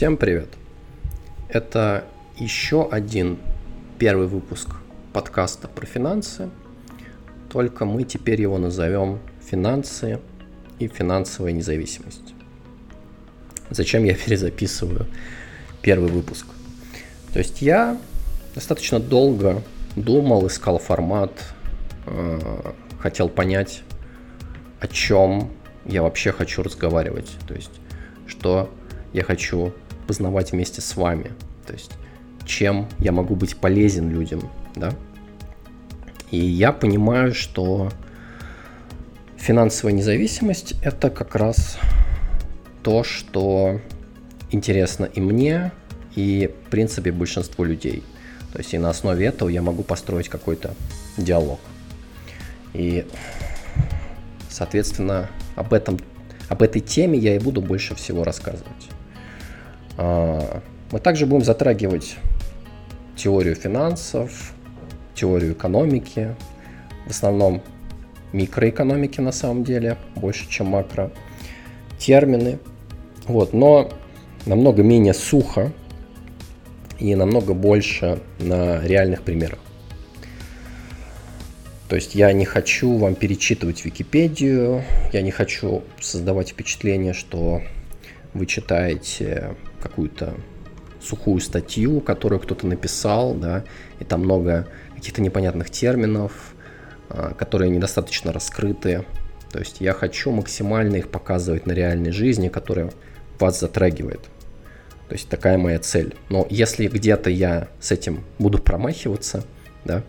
Всем привет! Это еще один первый выпуск подкаста про финансы, только мы теперь его назовем «Финансы и финансовая независимость». Зачем я перезаписываю первый выпуск? То есть я достаточно долго думал, искал формат, э, хотел понять, о чем я вообще хочу разговаривать. То есть, что я хочу познавать вместе с вами. То есть, чем я могу быть полезен людям, да? И я понимаю, что финансовая независимость – это как раз то, что интересно и мне, и, в принципе, большинству людей. То есть и на основе этого я могу построить какой-то диалог. И, соответственно, об этом, об этой теме я и буду больше всего рассказывать. А, мы также будем затрагивать теорию финансов, теорию экономики, в основном микроэкономики на самом деле, больше, чем макро, термины, вот, но намного менее сухо и намного больше на реальных примерах. То есть я не хочу вам перечитывать Википедию, я не хочу создавать впечатление, что вы читаете какую-то сухую статью, которую кто-то написал, да, и там много каких-то непонятных терминов, а, которые недостаточно раскрыты. То есть я хочу максимально их показывать на реальной жизни, которая вас затрагивает. То есть такая моя цель. Но если где-то я с этим буду промахиваться, да,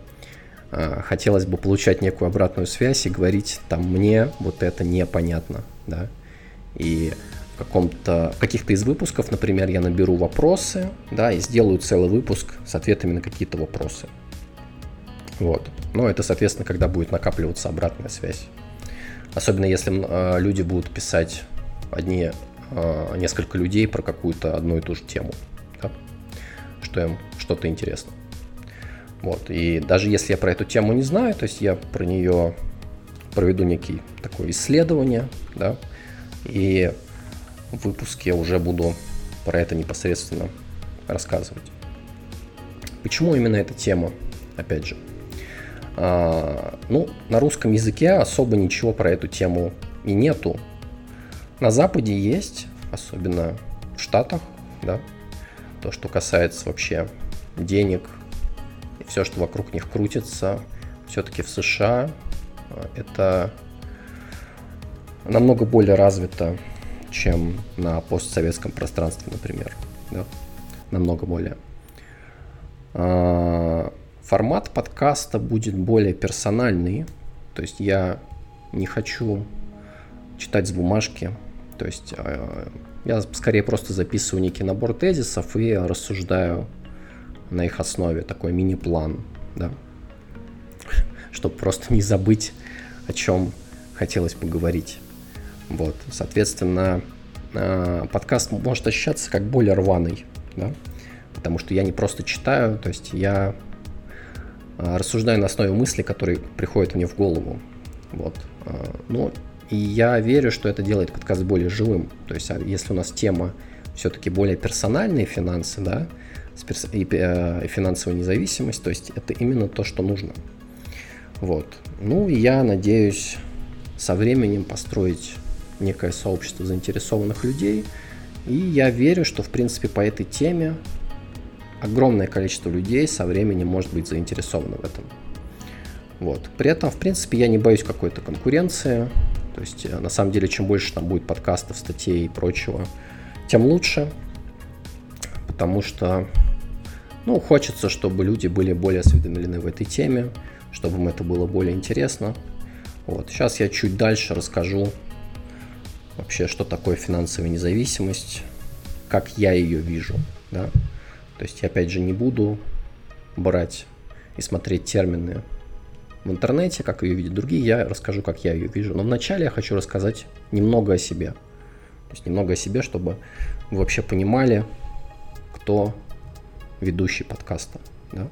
а, хотелось бы получать некую обратную связь и говорить, там, мне вот это непонятно, да, и каком-то, каких-то из выпусков, например, я наберу вопросы, да, и сделаю целый выпуск с ответами на какие-то вопросы. Вот. Но это, соответственно, когда будет накапливаться обратная связь. Особенно если э, люди будут писать одни, э, несколько людей про какую-то одну и ту же тему, да? что им что-то интересно. Вот. И даже если я про эту тему не знаю, то есть я про нее проведу некий такое исследование, да, и выпуске уже буду про это непосредственно рассказывать. Почему именно эта тема, опять же? А, ну, на русском языке особо ничего про эту тему и нету. На Западе есть, особенно в Штатах, да, то, что касается вообще денег и все, что вокруг них крутится, все-таки в США а, это намного более развито чем на постсоветском пространстве, например. Да? Намного более. А, формат подкаста будет более персональный. То есть я не хочу читать с бумажки. То есть а, я скорее просто записываю некий набор тезисов и рассуждаю на их основе такой мини-план, да, чтобы просто не забыть, о чем хотелось поговорить. Вот, соответственно, э, подкаст может ощущаться как более рваный, да, потому что я не просто читаю, то есть я э, рассуждаю на основе мыслей, которые приходят мне в голову, вот, э, ну, и я верю, что это делает подкаст более живым, то есть а если у нас тема все-таки более персональные финансы, да, и финансовая независимость, то есть это именно то, что нужно. Вот. Ну, и я надеюсь со временем построить некое сообщество заинтересованных людей. И я верю, что, в принципе, по этой теме огромное количество людей со временем может быть заинтересовано в этом. Вот. При этом, в принципе, я не боюсь какой-то конкуренции. То есть, э, на самом деле, чем больше там будет подкастов, статей и прочего, тем лучше. Потому что, ну, хочется, чтобы люди были более осведомлены в этой теме, чтобы им это было более интересно. Вот. Сейчас я чуть дальше расскажу вообще, что такое финансовая независимость, как я ее вижу, да. То есть я опять же не буду брать и смотреть термины в интернете, как ее видят другие, я расскажу, как я ее вижу. Но вначале я хочу рассказать немного о себе. То есть немного о себе, чтобы вы вообще понимали, кто ведущий подкаста. Да?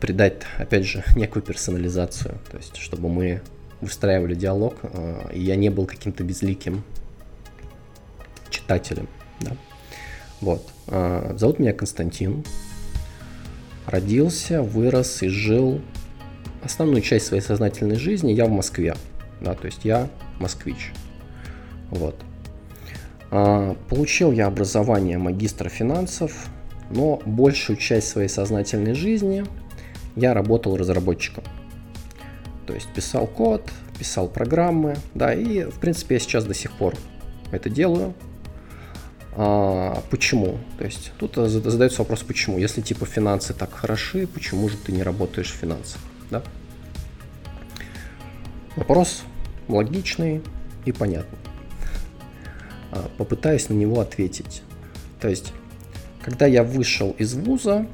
Придать, опять же, некую персонализацию, то есть чтобы мы выстраивали диалог, э, и я не был каким-то безликим читателям. Да. Вот. А, зовут меня Константин. Родился, вырос и жил основную часть своей сознательной жизни я в Москве. Да, то есть я москвич. Вот. А, получил я образование магистра финансов, но большую часть своей сознательной жизни я работал разработчиком. То есть писал код, писал программы, да, и в принципе я сейчас до сих пор это делаю. А, почему? То есть тут задается вопрос, почему? Если типа финансы так хороши, почему же ты не работаешь в финансах? Да? Вопрос логичный и понятный. А, попытаюсь на него ответить. То есть, когда я вышел из вуза,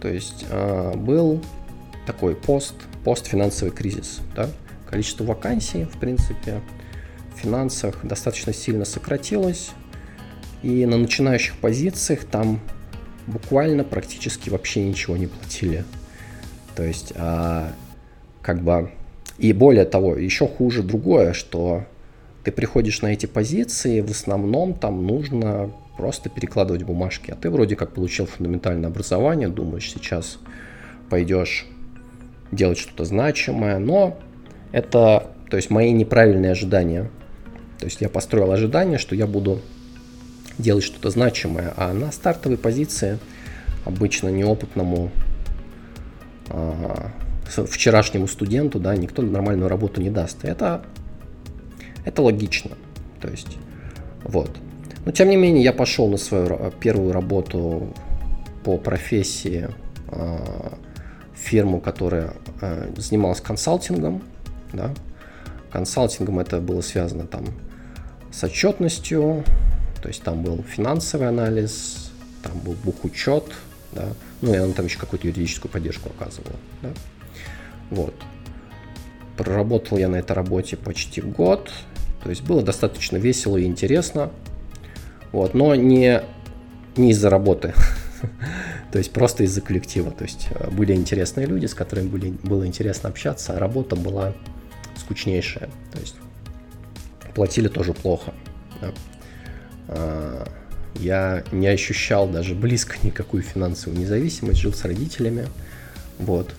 то есть а, был такой пост, постфинансовый кризис. Да? Количество вакансий, в принципе, в финансах достаточно сильно сократилось. И на начинающих позициях там буквально практически вообще ничего не платили. То есть, а, как бы, и более того, еще хуже другое, что ты приходишь на эти позиции, в основном там нужно просто перекладывать бумажки. А ты вроде как получил фундаментальное образование, думаешь, сейчас пойдешь делать что-то значимое, но это, то есть мои неправильные ожидания. То есть я построил ожидание, что я буду делать что-то значимое, а на стартовой позиции обычно неопытному а, вчерашнему студенту, да, никто нормальную работу не даст. Это, это логично. То есть, вот. Но тем не менее, я пошел на свою первую работу по профессии а, фирму, которая а, занималась консалтингом, да. Консалтингом это было связано там с отчетностью, то есть там был финансовый анализ, там был бухучет, да, ну и он там еще какую-то юридическую поддержку оказывал, да. Вот. Проработал я на этой работе почти год, то есть было достаточно весело и интересно, вот, но не, не из-за работы, то есть просто из-за коллектива, то есть э, были интересные люди, с которыми были, было интересно общаться, а работа была скучнейшая, то есть платили тоже плохо. Да. А, я не ощущал даже близко никакую финансовую независимость, жил с родителями, вот.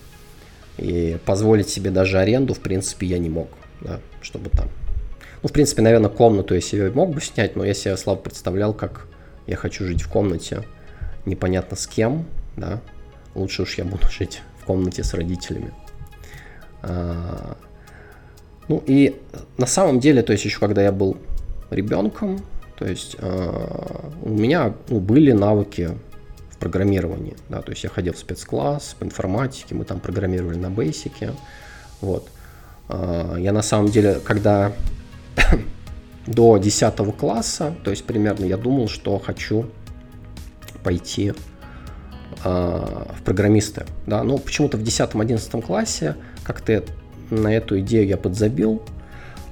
И позволить себе даже аренду, в принципе, я не мог, да, чтобы там. Ну, в принципе, наверное, комнату я себе мог бы снять, но я себе слабо представлял, как я хочу жить в комнате, непонятно с кем, да. Лучше уж я буду жить в комнате с родителями. А, ну и на самом деле, то есть еще когда я был ребенком, то есть э, у меня ну, были навыки в программировании, да, то есть я ходил в спецкласс по информатике, мы там программировали на бейсике, вот. Э, я на самом деле, когда до 10 класса, то есть примерно я думал, что хочу пойти э, в программисты, да, но почему-то в 10-11 классе как-то на эту идею я подзабил,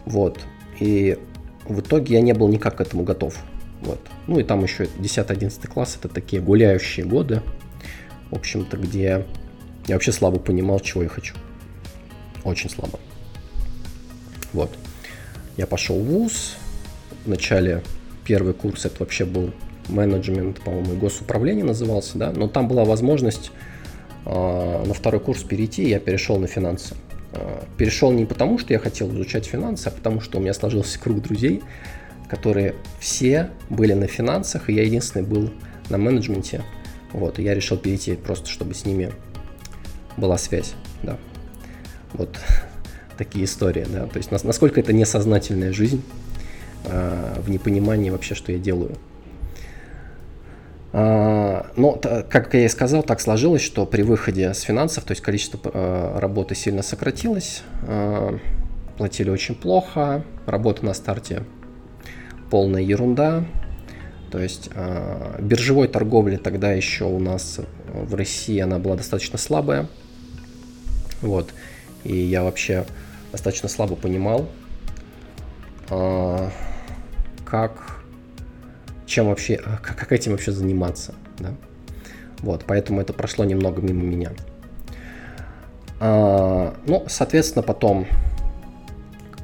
вот, и в итоге я не был никак к этому готов. Вот. Ну и там еще 10-11 класс, это такие гуляющие годы, в общем-то, где я вообще слабо понимал, чего я хочу. Очень слабо. Вот. Я пошел в ВУЗ. Вначале первый курс это вообще был менеджмент, по-моему, госуправление назывался, да, но там была возможность э, на второй курс перейти, и я перешел на финансы. Э, перешел не потому, что я хотел изучать финансы, а потому что у меня сложился круг друзей, которые все были на финансах, и я единственный был на менеджменте. Вот, и я решил перейти просто, чтобы с ними была связь, да. Вот такие истории, да. То есть насколько это несознательная жизнь э, в непонимании вообще, что я делаю. А, но, как я и сказал, так сложилось, что при выходе с финансов, то есть количество э, работы сильно сократилось, э, платили очень плохо, работа на старте полная ерунда. То есть э, биржевой торговли тогда еще у нас в России она была достаточно слабая. Вот. И я вообще достаточно слабо понимал, как чем вообще, а, как этим вообще заниматься, да. Вот, поэтому это прошло немного мимо меня. А, ну, соответственно, потом,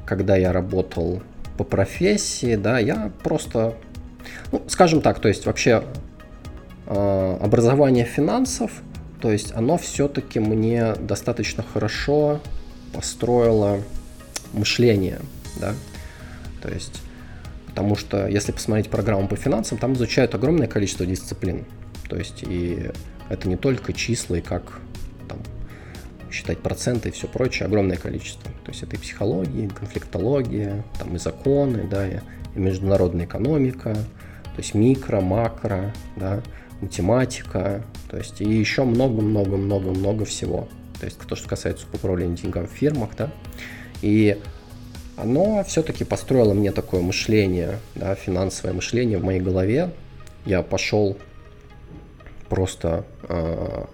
когда я работал по профессии, да, я просто Ну, скажем так, то есть вообще э, образование финансов, то есть оно все-таки мне достаточно хорошо построило мышление, да, то есть потому что если посмотреть программу по финансам, там изучают огромное количество дисциплин, то есть и это не только числа и как там, считать проценты и все прочее, огромное количество. То есть это и психология, и конфликтология, там и законы, да, и, и международная экономика, то есть микро, макро, да, математика, то есть и еще много-много-много-много всего. То есть то, что касается управления деньгами в фирмах, да. И оно все-таки построило мне такое мышление, да, финансовое мышление в моей голове. Я пошел просто э,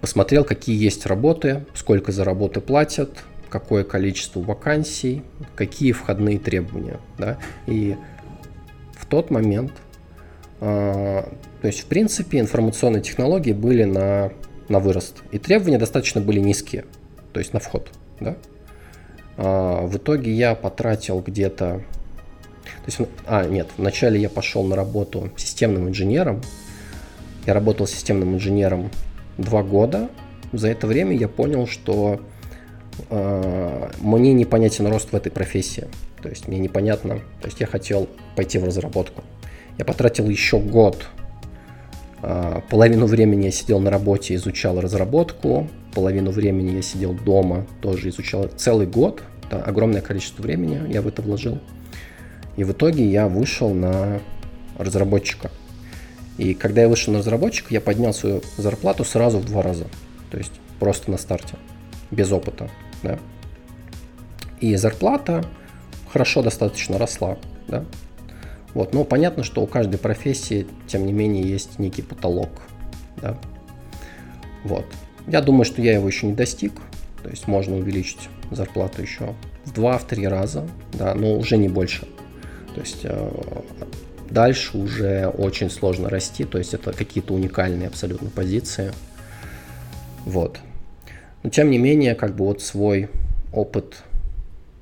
посмотрел, какие есть работы, сколько за работы платят, какое количество вакансий, какие входные требования. Да? И в тот момент, э, то есть в принципе информационные технологии были на, на вырост, и требования достаточно были низкие, то есть на вход. Да? Э, в итоге я потратил где-то то есть, а, нет, вначале я пошел на работу системным инженером, я работал системным инженером два года. За это время я понял, что э, мне непонятен рост в этой профессии. То есть мне непонятно. То есть я хотел пойти в разработку. Я потратил еще год. Э, половину времени я сидел на работе, изучал разработку. Половину времени я сидел дома, тоже изучал. Целый год. Да, огромное количество времени я в это вложил. И в итоге я вышел на разработчика. И когда я вышел на разработчика, я поднял свою зарплату сразу в два раза. То есть просто на старте, без опыта. Да? И зарплата хорошо достаточно росла. Да? Вот. Но понятно, что у каждой профессии, тем не менее, есть некий потолок. Да? Вот. Я думаю, что я его еще не достиг. То есть можно увеличить зарплату еще в 2-3 раза, да, но уже не больше. То есть э, Дальше уже очень сложно расти, то есть это какие-то уникальные абсолютно позиции. Вот. Но тем не менее, как бы вот свой опыт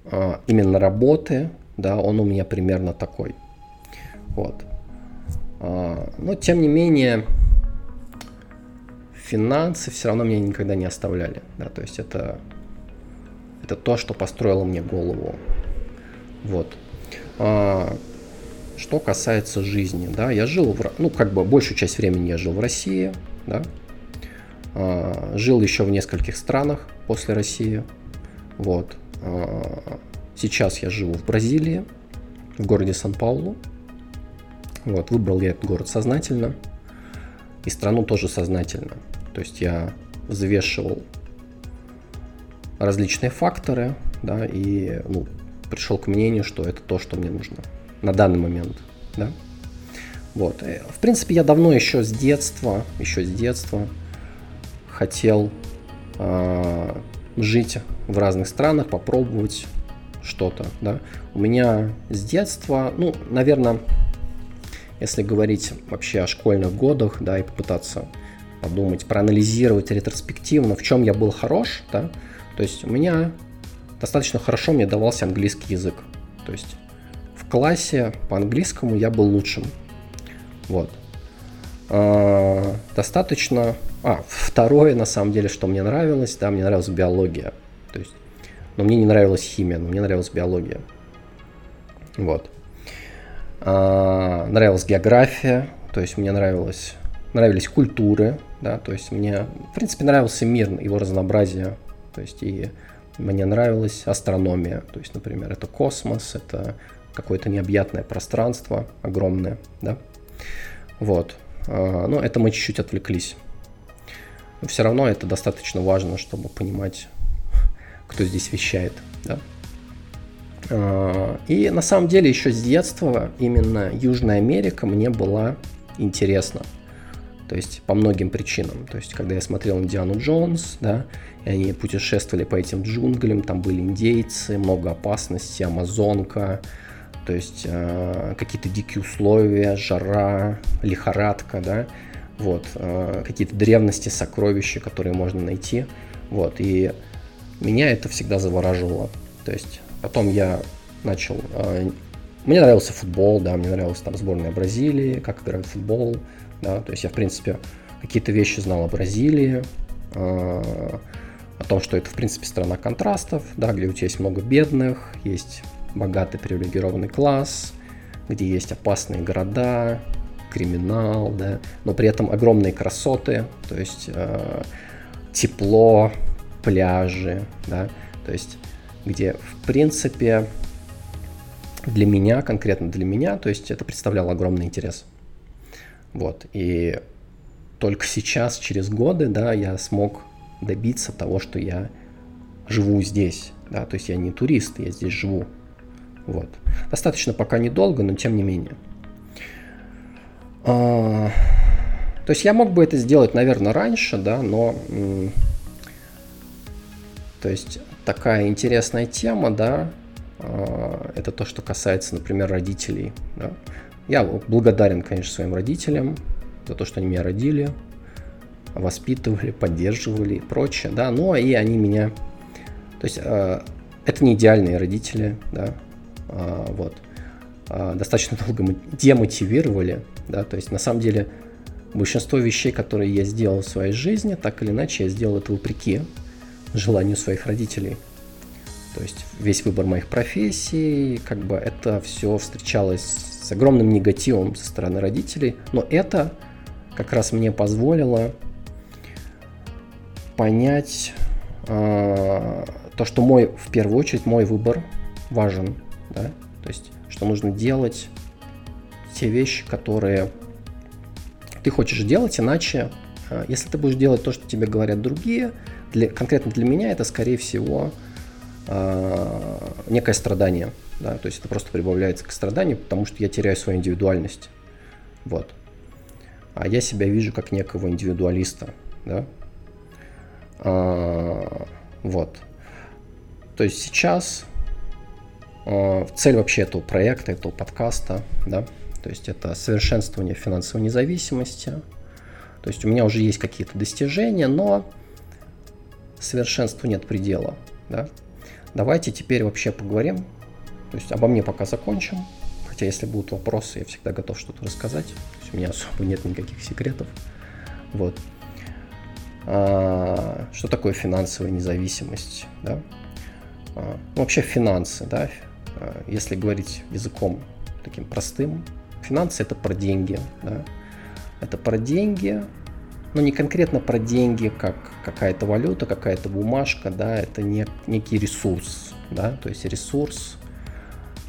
а, именно работы, да, он у меня примерно такой. Вот. А, но тем не менее, финансы все равно меня никогда не оставляли. Да, то есть это, это то, что построило мне голову. Вот. А, что касается жизни, да, я жил, в, ну, как бы большую часть времени я жил в России, да, а, жил еще в нескольких странах после России, вот. Сейчас я живу в Бразилии, в городе Сан-Паулу, вот, выбрал я этот город сознательно, и страну тоже сознательно, то есть я взвешивал различные факторы, да, и ну, пришел к мнению, что это то, что мне нужно на данный момент, да. Вот. Э, в принципе, я давно еще с детства, еще с детства хотел э, жить в разных странах, попробовать что-то, да. У меня с детства, ну, наверное, если говорить вообще о школьных годах, да, и попытаться подумать, проанализировать ретроспективно, в чем я был хорош, да, то есть у меня достаточно хорошо мне давался английский язык. То есть классе по английскому я был лучшим. Вот. А, достаточно... А, второе, на самом деле, что мне нравилось, да, мне нравилась биология. То есть, но мне не нравилась химия, но мне нравилась биология. Вот. А, нравилась география, то есть мне нравилось, нравились культуры, да, то есть мне, в принципе, нравился мир, его разнообразие, то есть и мне нравилась астрономия, то есть, например, это космос, это какое-то необъятное пространство огромное, да. Вот. А, но это мы чуть-чуть отвлеклись. Но все равно это достаточно важно, чтобы понимать, кто здесь вещает, да. А, и на самом деле еще с детства именно Южная Америка мне была интересна. То есть по многим причинам. То есть когда я смотрел Индиану Джонс, да, и они путешествовали по этим джунглям, там были индейцы, много опасностей, амазонка, то есть э, какие-то дикие условия, жара, лихорадка, да, вот, э, какие-то древности, сокровища, которые можно найти, вот, и меня это всегда завораживало, то есть потом я начал э, мне нравился футбол, да, мне нравилась там сборная Бразилии, как играют в футбол, да, то есть я, в принципе, какие-то вещи знал о Бразилии, э, о том, что это, в принципе, страна контрастов, да, где у тебя есть много бедных, есть богатый привилегированный класс, где есть опасные города, криминал, да, но при этом огромные красоты, то есть э, тепло, пляжи, да, то есть где, в принципе, для меня, конкретно для меня, то есть это представляло огромный интерес. Вот, и только сейчас, через годы, да, я смог добиться того, что я живу здесь, да, то есть я не турист, я здесь живу. Вот. Достаточно пока недолго, но тем не менее. А, то есть я мог бы это сделать, наверное, раньше, да, но то есть такая интересная тема, да, а, это то, что касается, например, родителей. Да. Я благодарен, конечно, своим родителям за то, что они меня родили, воспитывали, поддерживали и прочее, да, но и они меня, то есть э, это не идеальные родители, да, вот, достаточно долго демотивировали, да, то есть на самом деле большинство вещей, которые я сделал в своей жизни, так или иначе я сделал это вопреки желанию своих родителей. То есть весь выбор моих профессий, как бы это все встречалось с огромным негативом со стороны родителей, но это как раз мне позволило понять э, то, что мой, в первую очередь, мой выбор важен, да, то есть, что нужно делать те вещи, которые ты хочешь делать, иначе, э, если ты будешь делать то, что тебе говорят другие, для, конкретно для меня это, скорее всего, э, некое страдание, да, то есть это просто прибавляется к страданию, потому что я теряю свою индивидуальность, вот. А я себя вижу как некого индивидуалиста, да, а, вот. То есть сейчас а, цель вообще этого проекта, этого подкаста, да, то есть это совершенствование финансовой независимости. То есть у меня уже есть какие-то достижения, но совершенству нет предела, да. Давайте теперь вообще поговорим, то есть обо мне пока закончим, хотя если будут вопросы, я всегда готов что-то рассказать, то есть у меня особо нет никаких секретов, вот. А, что такое финансовая независимость, да? А, ну, вообще финансы, да, а, если говорить языком таким простым, финансы это про деньги, да? Это про деньги, но не конкретно про деньги, как какая-то валюта, какая-то бумажка, да, это не, некий ресурс, да, то есть ресурс,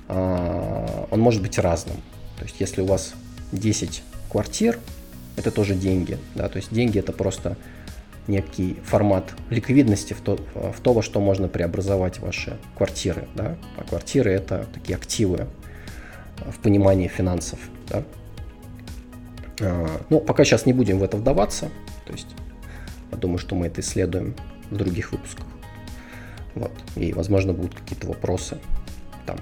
он может быть разным. То есть если у вас 10 квартир, это тоже деньги, да, то есть деньги это просто некий формат ликвидности в то, в то, во что можно преобразовать ваши квартиры. Да? А квартиры это такие активы в понимании финансов. Да? А, ну, пока сейчас не будем в это вдаваться. То есть, я думаю, что мы это исследуем в других выпусках. Вот. И, возможно, будут какие-то вопросы. Там,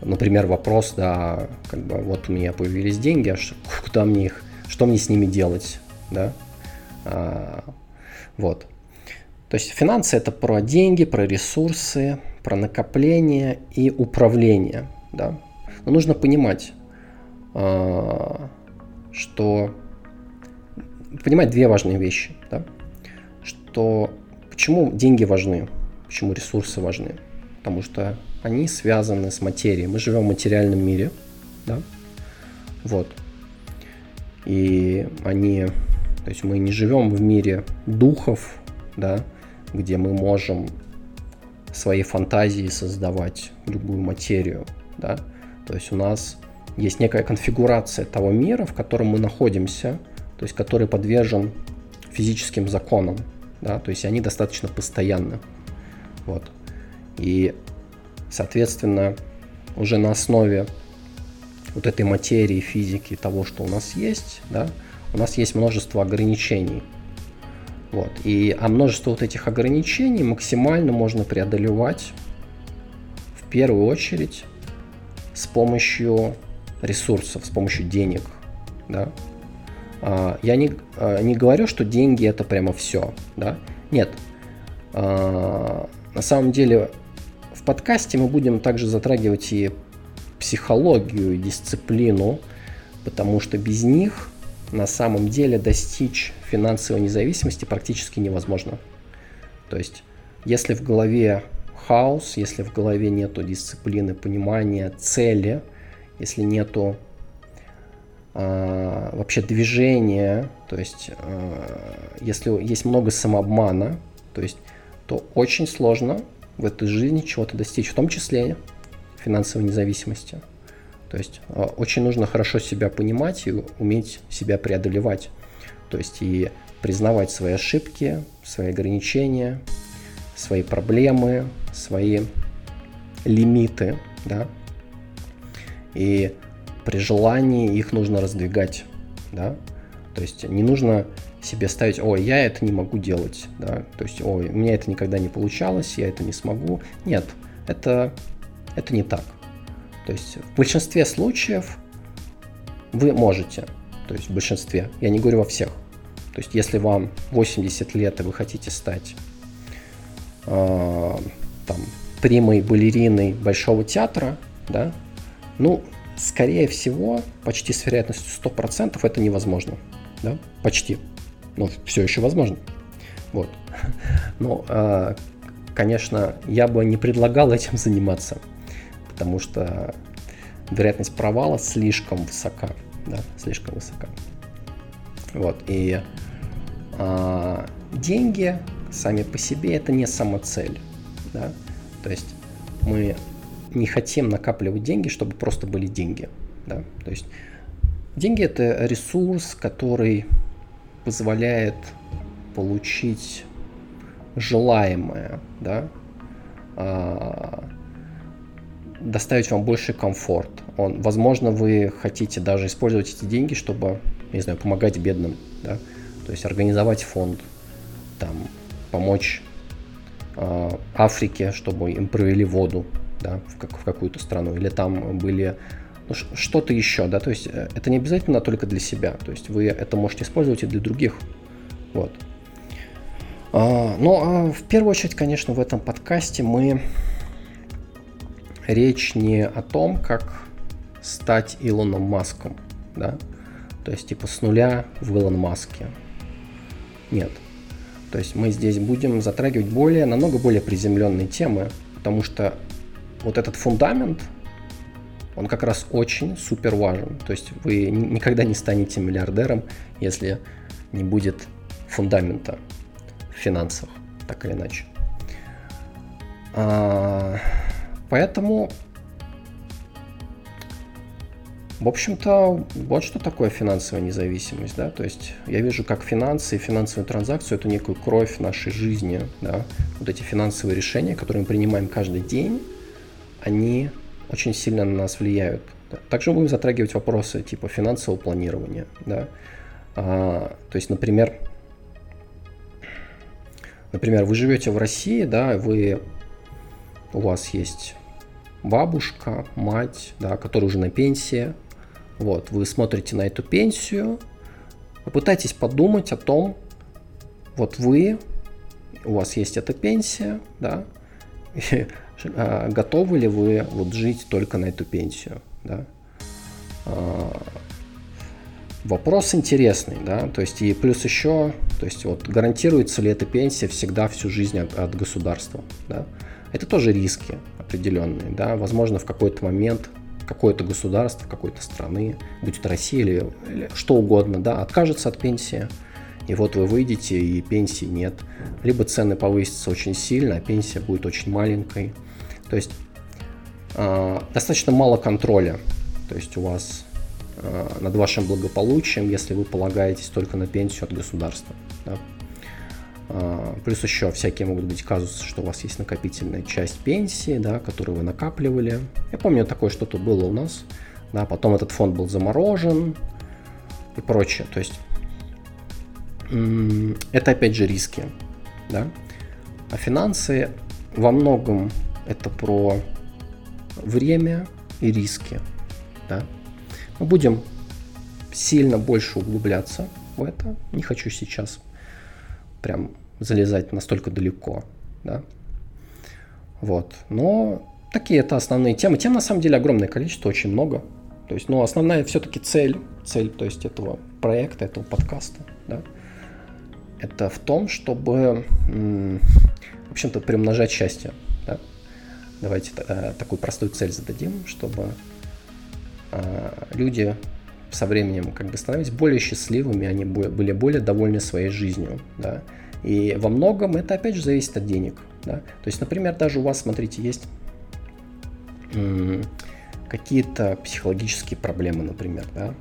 например, вопрос, да, как бы вот у меня появились деньги, а куда мне их, что мне с ними делать, да? А, вот. То есть финансы это про деньги, про ресурсы, про накопление и управление. Да? Но нужно понимать, а, что понимать две важные вещи. Да? Что почему деньги важны, почему ресурсы важны. Потому что они связаны с материей. Мы живем в материальном мире. Да? Вот. И они то есть мы не живем в мире духов, да, где мы можем своей фантазии создавать любую материю, да. То есть у нас есть некая конфигурация того мира, в котором мы находимся, то есть который подвержен физическим законам, да, то есть они достаточно постоянны, вот. И, соответственно, уже на основе вот этой материи, физики, того, что у нас есть, да, у нас есть множество ограничений. Вот. И, а множество вот этих ограничений максимально можно преодолевать в первую очередь с помощью ресурсов, с помощью денег. Да? А, я не, а, не говорю, что деньги это прямо все. Да? Нет. А, на самом деле в подкасте мы будем также затрагивать и психологию и дисциплину, потому что без них на самом деле достичь финансовой независимости практически невозможно. То есть, если в голове хаос, если в голове нету дисциплины, понимания, цели, если нету э, вообще движения, то есть э, если есть много самообмана, то есть то очень сложно в этой жизни чего-то достичь, в том числе финансовой независимости. То есть э, очень нужно хорошо себя понимать и уметь себя преодолевать. То есть и признавать свои ошибки, свои ограничения, свои проблемы, свои лимиты, да, и при желании их нужно раздвигать, да, то есть не нужно себе ставить, ой, я это не могу делать, да, то есть, ой, у меня это никогда не получалось, я это не смогу. Нет, это, это не так. То есть в большинстве случаев вы можете, то есть в большинстве, я не говорю во всех. То есть если вам 80 лет и вы хотите стать э, там примой балериной Большого театра, да, ну, скорее всего, почти с вероятностью 100% это невозможно. Да? Почти. Но все еще возможно. Вот. Но, э, конечно, я бы не предлагал этим заниматься, потому что вероятность провала слишком высока. Да, слишком высока. Вот. И э, деньги сами по себе это не самоцель. Да? То есть мы не хотим накапливать деньги, чтобы просто были деньги. Да? То есть деньги это ресурс, который позволяет получить желаемое, да, а, доставить вам больше комфорт. Он, возможно, вы хотите даже использовать эти деньги, чтобы, не знаю, помогать бедным, да, то есть организовать фонд, там, помочь э, Африке, чтобы им провели воду, да, в, как, в какую-то страну, или там были ну, что-то еще, да, то есть э, это не обязательно только для себя, то есть вы это можете использовать и для других, вот. А, ну, а в первую очередь, конечно, в этом подкасте мы речь не о том, как стать Илоном Маском, да, то есть типа с нуля в Илон Маске. Нет. То есть мы здесь будем затрагивать более, намного более приземленные темы, потому что вот этот фундамент, он как раз очень супер важен. То есть вы никогда не станете миллиардером, если не будет фундамента в финансах, так или иначе. А, поэтому в общем-то, вот что такое финансовая независимость, да, то есть я вижу, как финансы и финансовую транзакцию – это некую кровь нашей жизни, да, вот эти финансовые решения, которые мы принимаем каждый день, они очень сильно на нас влияют. Также будем затрагивать вопросы типа финансового планирования, да, а, то есть, например, например, вы живете в России, да, вы, у вас есть бабушка, мать, да, которая уже на пенсии, вот, вы смотрите на эту пенсию, попытайтесь подумать о том, вот вы, у вас есть эта пенсия, да, готовы ли вы вот жить только на эту пенсию, да. А, вопрос интересный, да, то есть и плюс еще, то есть вот гарантируется ли эта пенсия всегда всю жизнь от, от государства, да. Это тоже риски определенные, да, возможно в какой-то момент какое-то государство, какой-то страны, будь это Россия или, или что угодно, да, откажется от пенсии, и вот вы выйдете, и пенсии нет. Либо цены повысятся очень сильно, а пенсия будет очень маленькой. То есть э, достаточно мало контроля. То есть у вас э, над вашим благополучием, если вы полагаетесь только на пенсию от государства. Да? А, плюс еще всякие могут быть казусы, что у вас есть накопительная часть пенсии, да, которую вы накапливали. Я помню, такое что-то было у нас. Да, потом этот фонд был заморожен и прочее. То есть это опять же риски. Да? А финансы во многом это про время и риски. Да? Мы будем сильно больше углубляться в это. Не хочу сейчас прям залезать настолько далеко, да. Вот. Но такие это основные темы. Тем на самом деле огромное количество, очень много. То есть, ну, основная все-таки цель, цель, то есть этого проекта, этого подкаста, да, это в том, чтобы, в общем-то, приумножать счастье. Да? Давайте э, такую простую цель зададим, чтобы э, люди со временем как бы становились более счастливыми, они были более довольны своей жизнью, да. И во многом это опять же зависит от денег, да. То есть, например, даже у вас, смотрите, есть какие-то психологические проблемы, например, да.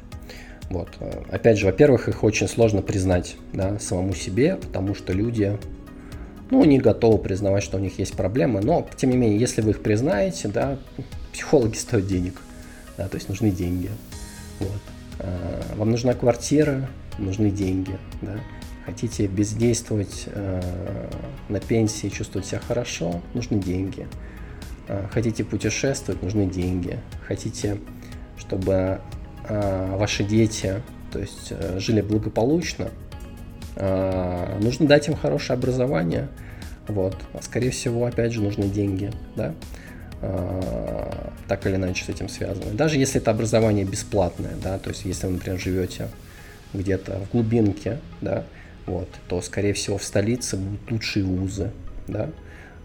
Вот. Э, опять же, во-первых, их очень сложно признать да, самому себе, потому что люди ну, не готовы признавать, что у них есть проблемы, но, тем не менее, если вы их признаете, да, психологи стоят денег, да, то есть нужны деньги. Вот. Э, вам нужна квартира, нужны деньги, да. Хотите бездействовать э, на пенсии, чувствовать себя хорошо, нужны деньги. Э, хотите путешествовать, нужны деньги. Хотите, чтобы э, ваши дети, то есть э, жили благополучно, нужно дать им хорошее образование. Вот. А скорее всего, опять же, нужны деньги, да, так или иначе с этим связано. Даже если это образование бесплатное, да, то есть если вы, например, живете где-то в глубинке, да, вот, то, скорее всего, в столице будут лучшие вузы, да,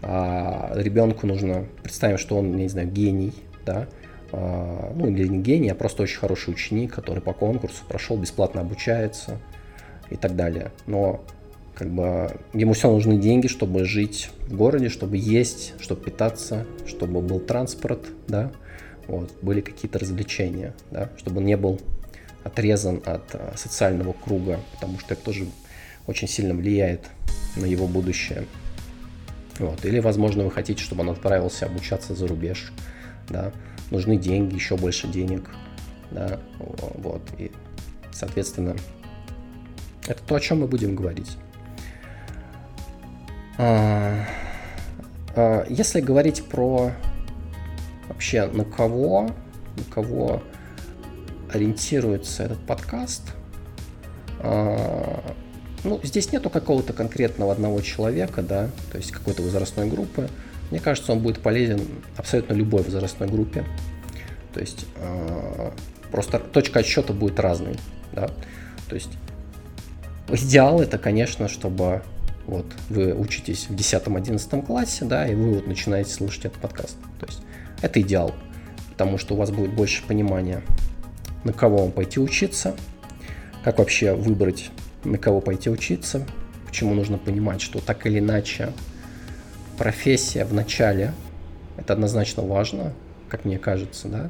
а ребенку нужно, представим, что он, не знаю, гений, да, а, ну или не гений, а просто очень хороший ученик, который по конкурсу прошел, бесплатно обучается и так далее. Но как бы ему все нужны деньги, чтобы жить в городе, чтобы есть, чтобы питаться, чтобы был транспорт, да, вот, были какие-то развлечения, да, чтобы он не был отрезан от а, социального круга, потому что это тоже очень сильно влияет на его будущее. Вот. Или, возможно, вы хотите, чтобы он отправился обучаться за рубеж. Да. Нужны деньги, еще больше денег. Да. Вот. И, соответственно, это то, о чем мы будем говорить. А, а, если говорить про вообще на кого, на кого ориентируется этот подкаст, а, ну, здесь нету какого-то конкретного одного человека, да, то есть какой-то возрастной группы. Мне кажется, он будет полезен абсолютно любой возрастной группе. То есть просто точка отсчета будет разной, да. То есть идеал это, конечно, чтобы вот вы учитесь в 10-11 классе, да, и вы вот начинаете слушать этот подкаст. То есть это идеал, потому что у вас будет больше понимания, на кого вам пойти учиться, как вообще выбрать на кого пойти учиться, почему нужно понимать, что так или иначе профессия в начале это однозначно важно, как мне кажется, да.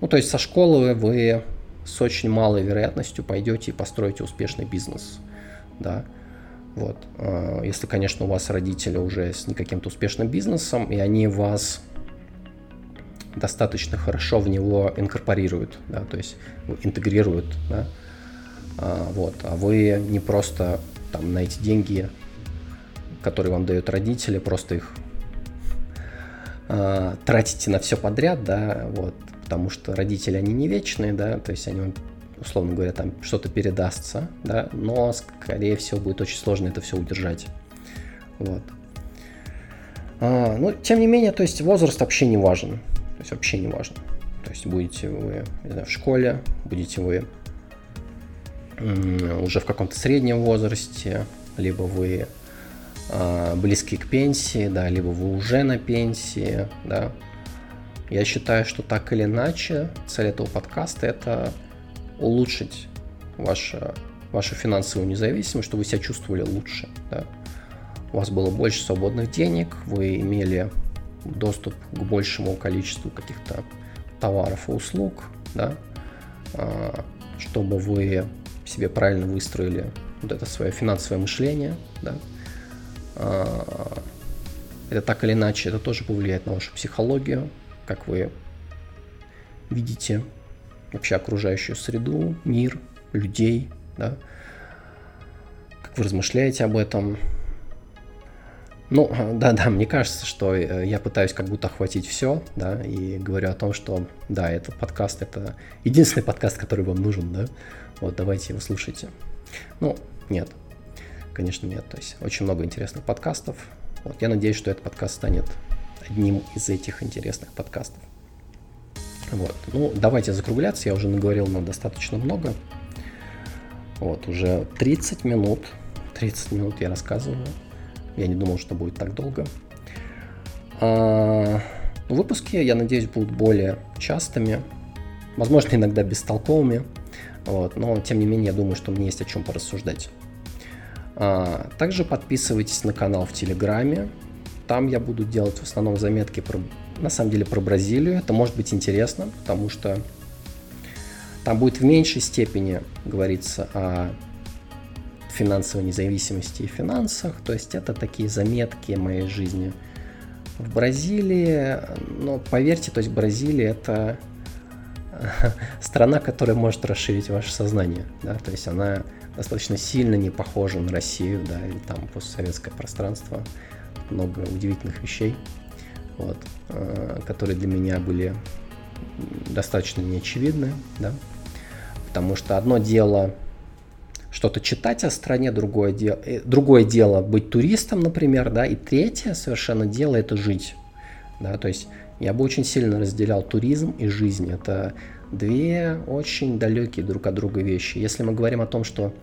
Ну, то есть со школы вы с очень малой вероятностью пойдете и построите успешный бизнес, да. Вот. А, если, конечно, у вас родители уже с не каким-то успешным бизнесом, и они вас достаточно хорошо в него инкорпорируют, да, то есть интегрируют, да, а, вот, а вы не просто там на эти деньги, которые вам дают родители, просто их э, тратите на все подряд, да, вот, потому что родители, они не вечные, да, то есть они условно говоря, там что-то передастся, да, но, скорее всего, будет очень сложно это все удержать. Вот. А, ну, тем не менее, то есть возраст вообще не важен. То есть вообще не важно. То есть будете вы знаю, в школе, будете вы уже в каком-то среднем возрасте, либо вы э, близки к пенсии, да, либо вы уже на пенсии, да. Я считаю, что так или иначе цель этого подкаста это улучшить ваше, вашу финансовую независимость, чтобы вы себя чувствовали лучше, да. У вас было больше свободных денег, вы имели доступ к большему количеству каких-то товаров и услуг, да, а, чтобы вы себе правильно выстроили вот это свое финансовое мышление, да, а, это так или иначе, это тоже повлияет на вашу психологию, как вы видите вообще окружающую среду, мир, людей, да, как вы размышляете об этом. Ну, да-да, мне кажется, что э, я пытаюсь как будто охватить все, да, и говорю о том, что, да, этот подкаст, это единственный подкаст, который вам нужен, да, вот, давайте его слушайте. Ну, нет, конечно, нет. То есть очень много интересных подкастов. Вот, я надеюсь, что этот подкаст станет одним из этих интересных подкастов. Вот. Ну, давайте закругляться. Я уже наговорил на достаточно много. Вот, уже 30 минут. 30 минут я рассказываю. Я не думал, что будет так долго. А, выпуски, я надеюсь, будут более частыми. Возможно, иногда бестолковыми. Вот, но, тем не менее, я думаю, что мне есть о чем порассуждать. А, также подписывайтесь на канал в Телеграме. Там я буду делать в основном заметки про, на самом деле, про Бразилию. Это может быть интересно, потому что там будет в меньшей степени говориться о финансовой независимости и финансах. То есть это такие заметки моей жизни в Бразилии. Но поверьте, то есть Бразилия это страна, которая может расширить ваше сознание. Да? То есть она достаточно сильно не похожа на Россию, да, или там постсоветское пространство. Много удивительных вещей, вот, э, которые для меня были достаточно неочевидны, да. Потому что одно дело что-то читать о стране, другое дело, э, другое дело быть туристом, например, да, и третье совершенно дело это жить, да, то есть я бы очень сильно разделял туризм и жизнь. Это две очень далекие друг от друга вещи. Если мы говорим о том, что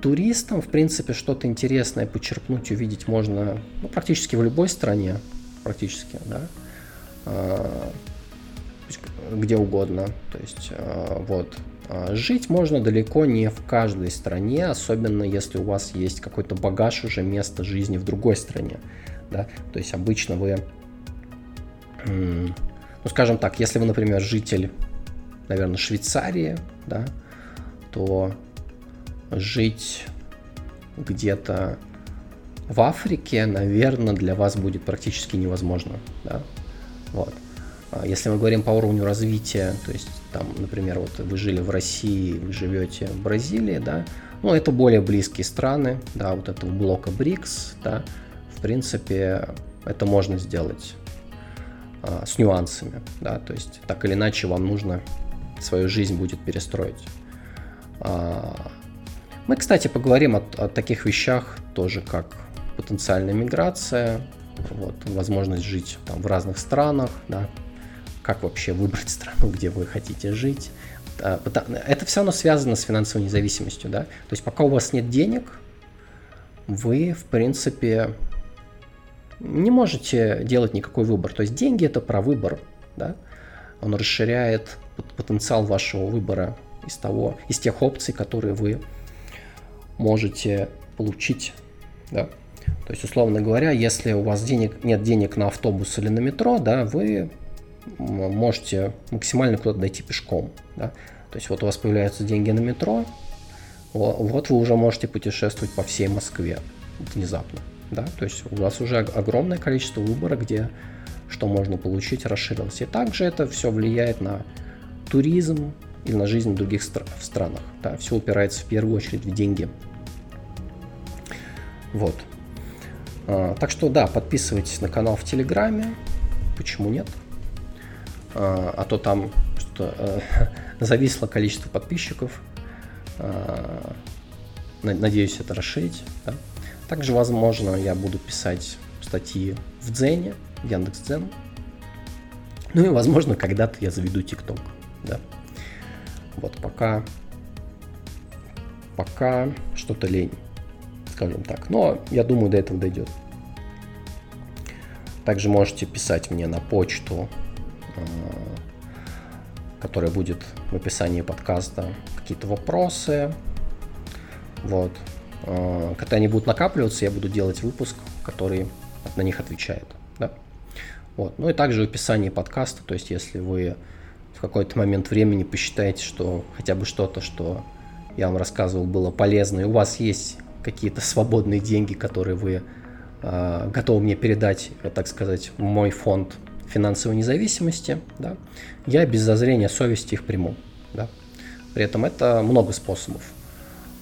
туристам, в принципе, что-то интересное почерпнуть, увидеть можно ну, практически в любой стране, практически, да, а, где угодно. То есть, а, вот. А, жить можно далеко не в каждой стране, особенно если у вас есть какой-то багаж уже места жизни в другой стране. Да? То есть обычно вы ну, скажем так, если вы, например, житель, наверное, Швейцарии, да, то жить где-то в Африке, наверное, для вас будет практически невозможно, да, вот. А если мы говорим по уровню развития, то есть там, например, вот вы жили в России, вы живете в Бразилии, да, ну, это более близкие страны, да, вот этого блока БРИКС, да, в принципе, это можно сделать а, с нюансами, да, то есть так или иначе вам нужно свою жизнь будет перестроить. А, мы, кстати, поговорим о, о таких вещах тоже, как потенциальная миграция, вот, возможность жить там, в разных странах, да, как вообще выбрать страну, где вы хотите жить. А, это все равно связано с финансовой независимостью, да. То есть пока у вас нет денег, вы, в принципе, не можете делать никакой выбор. То есть деньги это про выбор, да? Он расширяет потенциал вашего выбора из того, из тех опций, которые вы можете получить, да. То есть, условно говоря, если у вас денег, нет денег на автобус или на метро, да, вы можете максимально куда-то дойти пешком, да. То есть вот у вас появляются деньги на метро, вот вы уже можете путешествовать по всей Москве внезапно да, то есть у вас уже огромное количество выбора, где что можно получить, расширилось. И также это все влияет на туризм или на жизнь в других стра- в странах. Да, все упирается в первую очередь в деньги. Вот. А, так что да, подписывайтесь на канал в Телеграме. Почему нет? А, а то там что а, зависло количество подписчиков. А, надеюсь, это расширить. Да? Также, возможно, я буду писать статьи в Дзене, Яндекс.Дзен. Ну и, возможно, когда-то я заведу ТикТок. Да. Вот пока... Пока что-то лень, скажем так. Но я думаю, до этого дойдет. Также можете писать мне на почту, э, которая будет в описании подкаста, какие-то вопросы. Вот. Э, когда они будут накапливаться, я буду делать выпуск, который на них отвечает. Да? Вот. Ну и также в описании подкаста, то есть если вы в какой-то момент времени посчитаете, что хотя бы что-то, что я вам рассказывал, было полезно, и у вас есть какие-то свободные деньги, которые вы э, готовы мне передать, так сказать, мой фонд финансовой независимости, да, я без зазрения совести их приму. Да. При этом это много способов.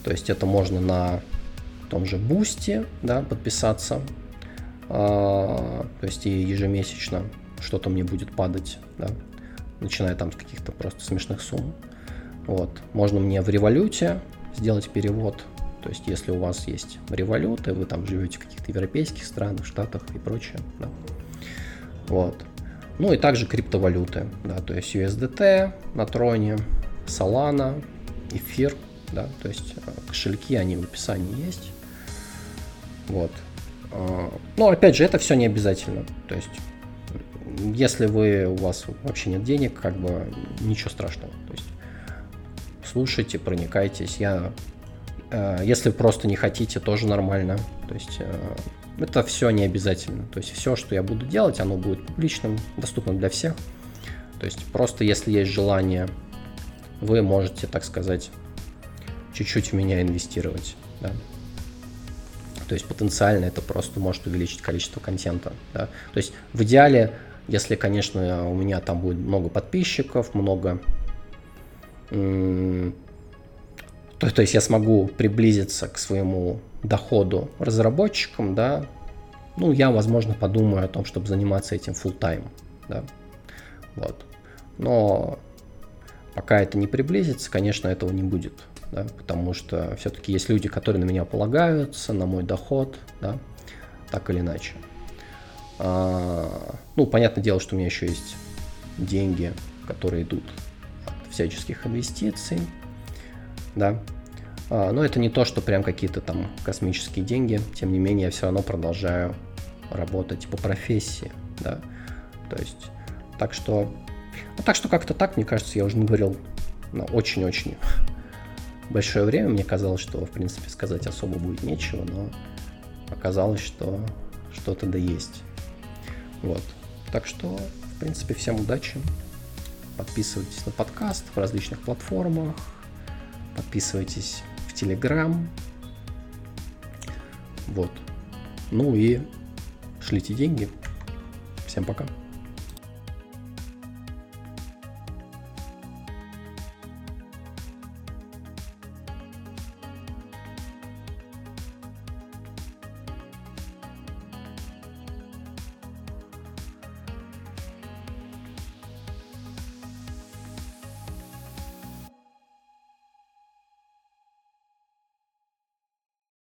То есть это можно на том же Boosty да, подписаться. А, то есть и ежемесячно что-то мне будет падать, да, начиная там с каких-то просто смешных сумм. Вот. Можно мне в революте сделать перевод. То есть, если у вас есть революты, вы там живете в каких-то европейских странах, штатах и прочее. Да. Вот. Ну и также криптовалюты, да, то есть USDT на троне, Solana, эфир, да, то есть э, кошельки, они в описании есть. Вот. А, но опять же, это все не обязательно. То есть, если вы, у вас вообще нет денег, как бы ничего страшного. То есть, слушайте, проникайтесь. Я, э, если просто не хотите, тоже нормально. То есть, э, это все не обязательно. То есть, все, что я буду делать, оно будет публичным, доступным для всех. То есть, просто если есть желание, вы можете, так сказать, чуть-чуть в меня инвестировать. Да? То есть потенциально это просто может увеличить количество контента. Да? То есть в идеале, если, конечно, у меня там будет много подписчиков, много... То, то есть я смогу приблизиться к своему доходу разработчикам, да, ну, я, возможно, подумаю о том, чтобы заниматься этим full time, да, вот. Но пока это не приблизится, конечно, этого не будет да, потому что все-таки есть люди, которые на меня полагаются, на мой доход, да, так или иначе. А, ну, понятное дело, что у меня еще есть деньги, которые идут от всяческих инвестиций, да, а, но это не то, что прям какие-то там космические деньги, тем не менее я все равно продолжаю работать по профессии, да, то есть, так что, ну, так что как-то так, мне кажется, я уже говорил очень-очень большое время мне казалось, что, в принципе, сказать особо будет нечего, но оказалось, что что-то да есть. Вот. Так что, в принципе, всем удачи. Подписывайтесь на подкаст в различных платформах. Подписывайтесь в Телеграм. Вот. Ну и шлите деньги. Всем пока.